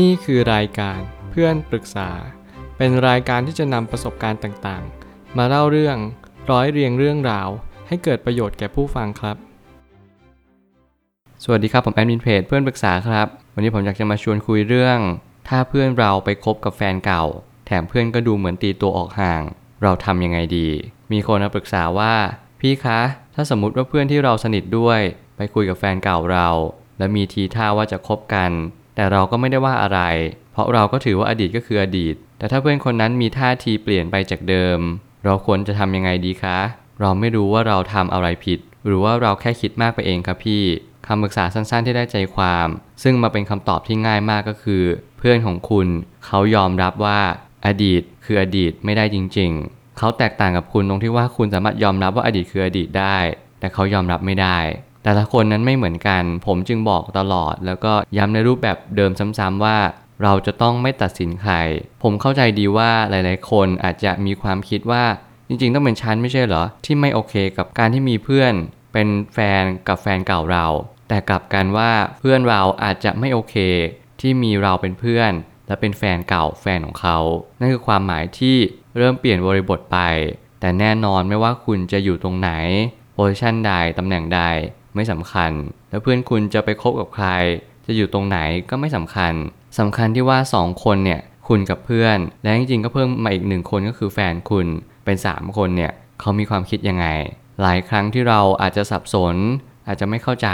นี่คือรายการเพื่อนปรึกษา เป็นรายการที่จะนำประสบการณ์ต่างๆ มาเล่าเรื่องร้อยเรียงเรื่องราว ให้เกิดประโยชน์แก่ผู้ฟังครับ สวัสดีครับผมแอดมินเพจเพื่อนปรึกษาครับ วันนี้ผมอยากจะมาชวนคุยเรื่อง ถ้าเพื่อนเราไปคบกับแฟนเก่า แถมเพื่อนก็ดูเหมือนตีตัวออกห่าง เราทำยังไงดี มีคนมาปรึกษาว่า พี่คะ ถ้าสมมติว่าเพื่อนที่เราสนิทด้วย ไปคุยกับแฟนเก่าเรา และมีทีท่าว่าจะคบกัน แต่เราก็ไม่ได้ว่าอะไร เพราะเราก็ถือว่าอดีตก็คืออดีต แต่ถ้าเพื่อนคนนั้นมีท่าทีเปลี่ยนไปจากเดิม เราควรจะทำยังไงดีคะ เราไม่รู้ว่าเราทำอะไรผิด หรือว่าเราแค่คิดมากไปเองครับพี่คำปรึกษาสั้นๆที่ได้ใจความ ซึ่งมาเป็นคำตอบที่ง่ายมากก็คือ เพื่อนของคุณเขายอมรับว่า อดีตคืออดีตไม่ได้จริง ๆ เขาแตกต่างกับคุณตรงที่ว่าคุณสามารถยอมรับว่าอดีตคืออดีตได้ แต่เขายอมรับไม่ได้ แต่ละคนนั้นไม่เหมือนกัน ผมจึงบอกตลอด แล้วก็ย้ำในรูปแบบเดิมซ้ำๆว่า เราจะต้องไม่ตัดสินใคร ผมเข้าใจดีว่าหลาย ๆ คนอาจจะมีความคิดว่าจริง ๆ ต้องเป็นฉันไม่ใช่เหรอ ที่ไม่โอเคกับการที่มีเพื่อน เป็นแฟนกับแฟนเก่าเรา แต่กลับกันว่าเพื่อนเราอาจจะไม่โอเค ที่มีเราเป็นเพื่อน และเป็นแฟนเก่าแฟนของเขา นั่นคือความหมายที่เริ่มเปลี่ยนบริบทไป แต่แน่นอนไม่ว่าคุณจะอยู่ตรงไหนโพสิชันใดตำแหน่งใด ไม่สำคัญ แล้วเพื่อนคุณจะไปคบกับใคร จะอยู่ตรงไหนก็ไม่สำคัญสำคัญที่ว่า 2 คนเนี่ยคุณกับเพื่อน และจริงๆก็เพิ่มมาอีกหนึ่งคนก็คือแฟนคุณเป็น 3 คนเนี่ยเขามีความคิดยังไง หลายครั้งที่เราอาจจะสับสน อาจจะไม่เข้าใจ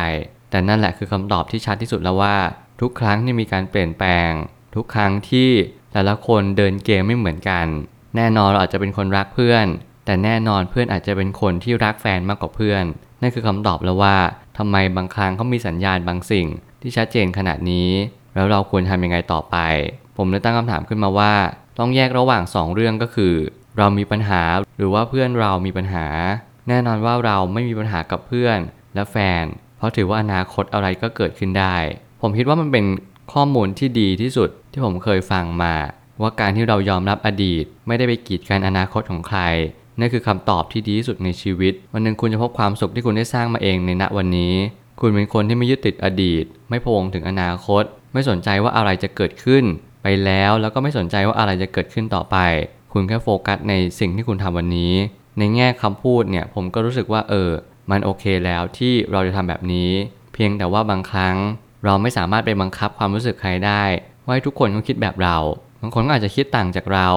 แต่นั่นแหละคือคำตอบที่ชัดที่สุดแล้วว่า ทุกครั้งที่มีการเปลี่ยนแปลง ทุกครั้งที่แต่ละคนเดินเกมไม่เหมือนกัน แน่นอนเราอาจจะเป็นคนรักเพื่อน แต่แน่นอนเพื่อนอาจจะเป็นคนที่รักแฟนมากกว่าเพื่อน นั่นคือคำตอบแล้วว่าทำไมบางครั้งเขามีสัญญาณบางสิ่ง ที่ชัดเจนขนาดนี้ แล้วเราควรทำยังไงต่อไป ผมเลยตั้งคำถามขึ้นมาว่า ต้องแยกระหว่าง 2 เรื่องก็คือ เรามีปัญหาหรือว่าเพื่อนเรามีปัญหา แน่นอนว่าเราไม่มีปัญหากับเพื่อนและแฟน เพราะถือว่าอนาคตอะไรก็เกิดขึ้นได้ ผมคิดว่ามันเป็นข้อมูลที่ดีที่สุดที่ผมเคยฟังมา ว่าการที่เรายอมรับอดีต ไม่ได้ไปกีดกันอนาคตของใคร นั่นคือคำตอบที่ดีที่สุดในชีวิต วันหนึ่งคุณจะพบความสุขที่คุณได้สร้างมาเองในณวันนี้ คุณเป็นคนที่ไม่ยึดติดอดีต ไม่พวงถึงอนาคต ไม่สนใจว่าอะไรจะเกิดขึ้น ไปแล้วแล้วก็ไม่สนใจว่าอะไรจะเกิดขึ้นต่อไป คุณแค่โฟกัสในสิ่งที่คุณทำวันนี้ ในแง่คำพูดเนี่ยผมก็รู้สึกว่าเออ มันโอเคแล้วที่เราจะทำแบบนี้ เพียงแต่ว่าบางครั้ง เราไม่สามารถไปบังคับความรู้สึกใครได้ว่าให้ทุกคนต้องคิดแบบเราบางคนก็อาจจะคิดต่างจากเรา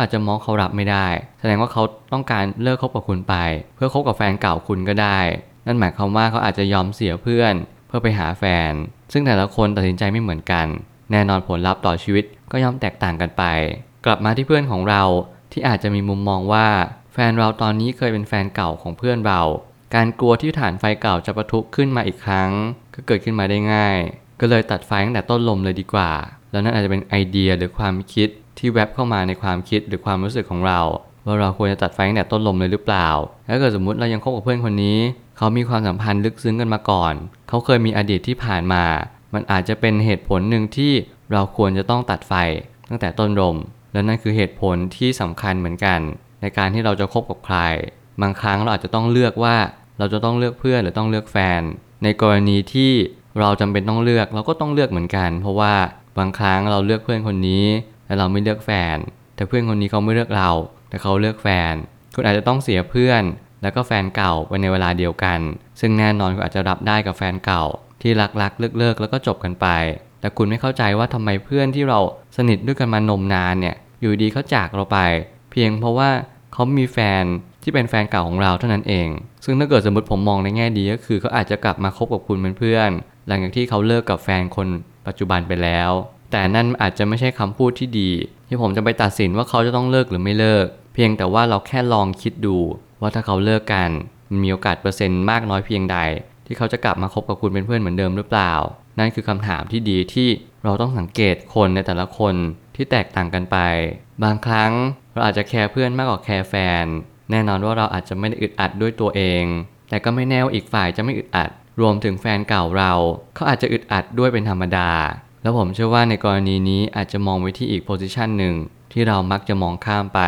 อาจจะมองเขารับไม่ได้ แสดงว่าเขาต้องการเลิกคบกับคุณไป เพื่อคบกับแฟนเก่าคุณก็ได้ นั่นหมายความว่าเขาอาจจะยอมเสียเพื่อน เพื่อไปหาแฟน ซึ่งแต่ละคนตัดสินใจไม่เหมือนกัน แน่นอนผลลัพธ์ต่อชีวิตก็ย่อมแตกต่างกันไป กลับมาที่เพื่อนของเราที่อาจจะมีมุมมองว่าแฟนเราตอนนี้เคยเป็นแฟนเก่าของเพื่อนเรา การกลัวที่ฐานไฟเก่าจะประทุขึ้นมาอีกครั้ง ก็เกิดขึ้นมาได้ง่าย ก็เลยตัดไฟตั้งแต่ต้นลมเลยดีกว่า แล้วนั่นอาจจะเป็นไอเดียหรือความคิด ที่แวบเข้ามาในความคิดหรือความรู้สึกของเรา ว่าเราควรจะตัดไฟตั้งแต่ต้นลมเลยหรือเปล่าถ้าเกิดสมมติเรายังคบกับเพื่อนคนนี้ เขามีความสัมพันธ์ลึกซึ้งกันมาก่อน เขาเคยมีอดีตที่ผ่านมา มันอาจจะเป็นเหตุผลหนึ่งที่เราควรจะต้องตัดไฟตั้งแต่ต้นลมและนั่นคือเหตุผลที่สำคัญเหมือนกัน ในการที่เราจะคบกับใคร บางครั้งเราอาจจะต้องเลือกว่าเราจะต้องเลือกเพื่อนหรือต้องเลือกแฟน ในกรณีที่เราจำเป็นต้องเลือกเราก็ต้องเลือกเหมือนกัน เพราะว่าบางครั้งเราเลือกเพื่อนคนนี้ แต่เราไม่เลือกแฟน แต่เพื่อนคนนี้เขาไม่เลือกเรา แต่เขาเลือกแฟน คุณอาจจะต้องเสียเพื่อน แล้วก็แฟนเก่าไปในเวลาเดียวกัน ซึ่งแน่นอนคุณอาจจะรับได้กับแฟนเก่า ที่รักๆเลิกๆแล้วก็จบกันไป แต่คุณไม่เข้าใจว่าทำไมเพื่อนที่เราสนิทด้วยกันมานมนานเนี่ย อยู่ดีเขาจากเราไป เพียงเพราะว่าเขามีแฟนที่เป็นแฟนเก่าของเราเท่านั้นเอง ซึ่งถ้าเกิดสมมติผมมองในแง่ดีก็คือเขาอาจจะกลับมาคบกับคุณเป็นเพื่อน หลังจากที่เขาเลิกกับแฟนคนปัจจุบันไปแล้ว แต่นั่นอาจจะไม่ใช่คำพูดที่ดี ที่ผมจะไปตัดสินว่าเขาจะต้องเลิกหรือไม่เลิก เพียงแต่ว่าเราแค่ลองคิดดู ว่าถ้าเขาเลิกกันมันมีโอกาสเปอร์เซ็นต์มากน้อยเพียงใด ที่เขาจะกลับมาคบกับคุณเป็นเพื่อนเหมือนเดิมหรือเปล่า นั่นคือคำถามที่ดีที่เราต้องสังเกตคนในแต่ละคนที่แตกต่างกันไป บางครั้งเราอาจจะแคร์เพื่อนมากกว่าแคร์แฟน แน่นอนว่าเราอาจจะไม่ได้อึดอัดด้วยตัวเอง แต่ก็ไม่แน่ว่าอีกฝ่ายจะไม่อึดอัด รวมถึงแฟนเก่าเรา เขาอาจจะอึดอัดด้วยเป็นธรรมดา แล้วผมเชื่อว่าในกรณีนี้อาจจะมองไปที่อีก position หนึ่งที่เรามักจะมองข้ามไป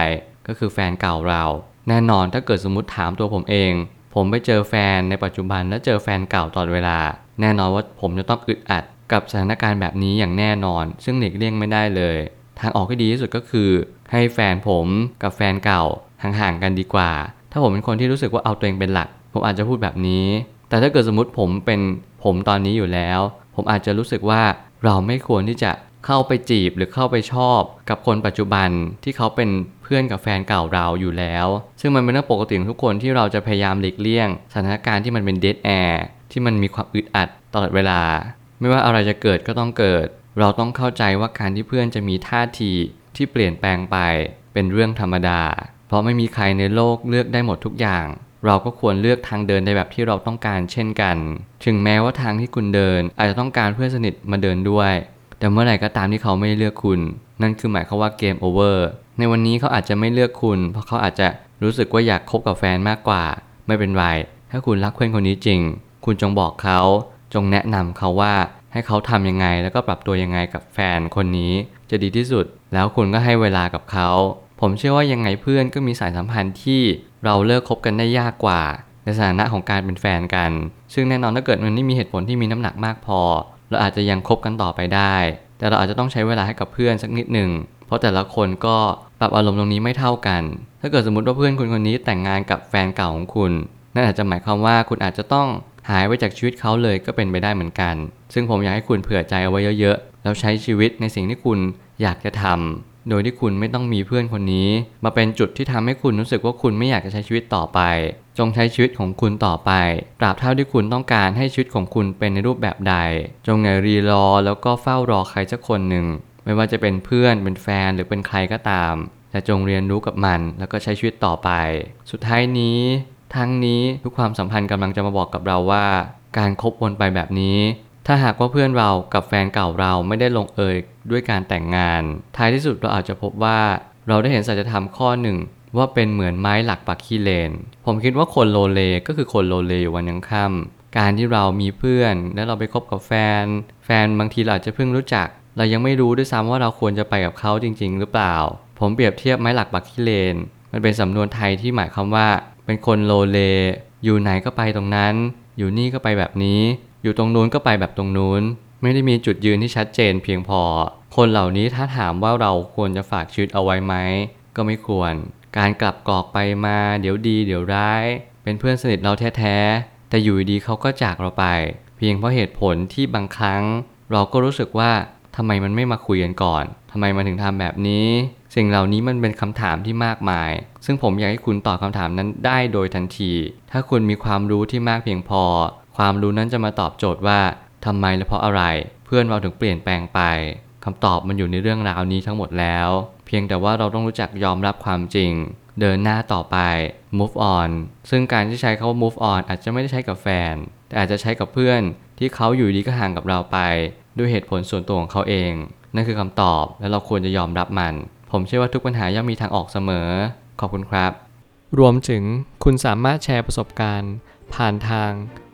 ก็คือแฟนเก่าเรา แน่นอนถ้าเกิดสมมติถามตัวผมเอง ผมไปเจอแฟนในปัจจุบันและเจอแฟนเก่าตลอดเวลา แน่นอนว่าผมจะต้องอึดอัดกับสถานการณ์แบบนี้อย่างแน่นอน ซึ่งหลีกเลี่ยงไม่ได้เลย ทางออกที่ดีที่สุดก็คือ ให้แฟนผมกับแฟนเก่าห่างๆกันดีกว่า ถ้าผมเป็นคนที่รู้สึกว่าเอาตัวเองเป็นหลัก ผมอาจจะพูดแบบนี้ แต่ถ้าเกิดสมมติผมเป็นผมตอนนี้อยู่แล้ว ผมอาจจะรู้สึกว่า เราไม่ควรที่จะเข้าไปจีบหรือเข้าไปชอบ กับคนปัจจุบันที่เขาเป็นเพื่อนกับแฟนเก่าเราอยู่แล้ว ซึ่งมันเป็นเรื่องปกติของทุกคนที่เราจะพยายามหลีกเลี่ยง สถานการณ์ที่มันเป็นเด a แอร์ที่มันมีความอึดอัดตลอดเวลา ไม่ว่าอะไรจะเกิดก็ต้องเกิด เราต้องเข้าใจว่าการที่เพื่อนจะมีท่าทีที่เปลี่ยนแปลงไปเป็นเรื่องธรรมดา เพราะไม่มีใครในโลกเลือกได้หมดทุกอย่าง เราก็ควรเลือกทางเดินในแบบที่เราต้องการเช่นกัน ถึงแม้ว่าทางที่คุณเดิน อาจจะต้องการเพื่อนสนิทมาเดินด้วย แต่เมื่อไหร่ก็ตามที่เขาไม่เลือกคุณ นั่นคือหมายความว่าเกมโอเวอร์ในวันนี้เขาอาจจะไม่เลือกคุณ เพราะเขาอาจจะรู้สึกว่าอยากคบกับแฟนมากกว่า ไม่เป็นไร ถ้าคุณรักเพื่อนคนนี้จริง คุณจงบอกเขา จงแนะนำเขาว่าให้เขาทำยังไง แล้วก็ปรับตัวยังไงกับแฟนคนนี้จะดีที่สุด แล้วคุณก็ให้เวลากับเขา ผมเชื่อว่ายังไงเพื่อนก็มีสายสัมพันธ์ที่ เราเลิกคบกันได้ยากกว่า ในสถานะของการเป็นแฟนกัน ซึ่งแน่นอนถ้าเกิดมันไม่มีเหตุผลที่มีน้ำหนักมากพอ เราอาจจะยังคบกันต่อไปได้ แต่เราอาจจะต้องใช้เวลาให้กับเพื่อนสักนิดหนึ่ง เพราะแต่ละคนก็ปรับอารมณ์ตรงนี้ไม่เท่ากัน ถ้าเกิดสมมติว่าเพื่อนคุณคนนี้แต่งงานกับแฟนเก่าของคุณ นั่นอาจจะหมายความว่าคุณอาจจะต้องหายไปจากชีวิตเขาเลยก็เป็นไปได้เหมือนกัน ซึ่งผมอยากให้คุณเผื่อใจเอาไว้เยอะๆ แล้วใช้ชีวิตในสิ่งที่คุณอยากจะทำ โดยที่คุณไม่ต้องมีเพื่อนคนนี้ มาเป็นจุดที่ทำให้คุณรู้สึกว่าคุณไม่อยากจะใช้ชีวิตต่อไป จงใช้ชีวิตของคุณต่อไปตราบเท่าที่คุณต้องการให้ชีวิตของคุณเป็นในรูปแบบใด จงอย่ารีรอแล้วก็เฝ้ารอใครสักคนหนึ่ง ไม่ว่าจะเป็นเพื่อนเป็นแฟนหรือเป็นใครก็ตามแต่จงเรียนรู้กับมันแล้วก็ใช้ชีวิตต่อไป สุดท้ายนี้ ทั้งนี้ทุกความสัมพันธ์กำลังจะมาบอกกับเราว่า การคบวนไปแบบนี้ ถ้าหากว่าเพื่อนเรากับแฟนเก่าเราไม่ได้ลงเอยด้วยการแต่งงาน ท้ายที่สุดเราอาจจะพบว่า เราได้เห็นสัจธรรมข้อหนึ่งว่าเป็นเหมือนไม้หลักปักขี้เลน ผมคิดว่าคนโลเลก็คือคนโลเลอยู่วันยังค่ำการที่เรามีเพื่อน แล้วเราไปคบกับแฟน แฟนบางทีเราอาจจะเพิ่งรู้จัก เรายังไม่รู้ด้วยซ้ำว่าเราควรจะไปกับเขาจริง ๆ หรือเปล่า ผมเปรียบเทียบไม้หลักปักขี้เลน มันเป็นสำนวนไทยที่หมายความว่า เป็นคนโลเล อยู่ไหนก็ไปตรงนั้น อยู่นี่ก็ไปแบบนี้ อยู่ตรงนู้นก็ไปแบบตรงนู้น ไม่ได้มีจุดยืนที่ชัดเจนเพียงพอ คนเหล่านี้ถ้าถามว่าเราควรจะฝากชีวิตเอาไว้ไหม ก็ไม่ควร การกลับกรอกไปมา เดี๋ยวดี เดี๋ยวร้าย เป็นเพื่อนสนิทเราแท้ๆ แต่อยู่ดีเขาก็จากเราไป เพียงเพราะเหตุผลที่บางครั้ง เราก็รู้สึกว่าทำไมมันไม่มาคุยกันก่อนทำไมมันถึงทำแบบนี้ สิ่งเหล่านี้มันเป็นคำถามที่มากมาย ซึ่งผมอยากให้คุณตอบคำถามนั้นได้โดยทันที ถ้าคุณมีความรู้ที่มากเพียงพอ ความรู้นั้นจะมาตอบโจทย์ว่าทำไมและเพราะอะไร เพื่อนเราถึงเปลี่ยนแปลงไปคำตอบมันอยู่ในเรื่องราวนี้ทั้งหมดแล้ว เพียงแต่ว่าเราต้องรู้จักยอมรับความจริง เดินหน้าต่อไป move on ซึ่งการที่ใช้คาว่า move on อาจจะไม่ได้ใช้กับแฟน แต่อาจจะใช้กับเพื่อนที่เขาอยู่ดีก็ห่างกับเราไป ด้วยเหตุผลส่วนตัวของเขาเอง นั่นคือคำตอบและเราควรจะยอมรับมัน ผมเชื่อว่าทุกปัญหาย่อมมีทางออกเสมอ ขอบคุณครับ รวมถึงคุณสามารถแชร์ประสบการณ์ ผ่านทาง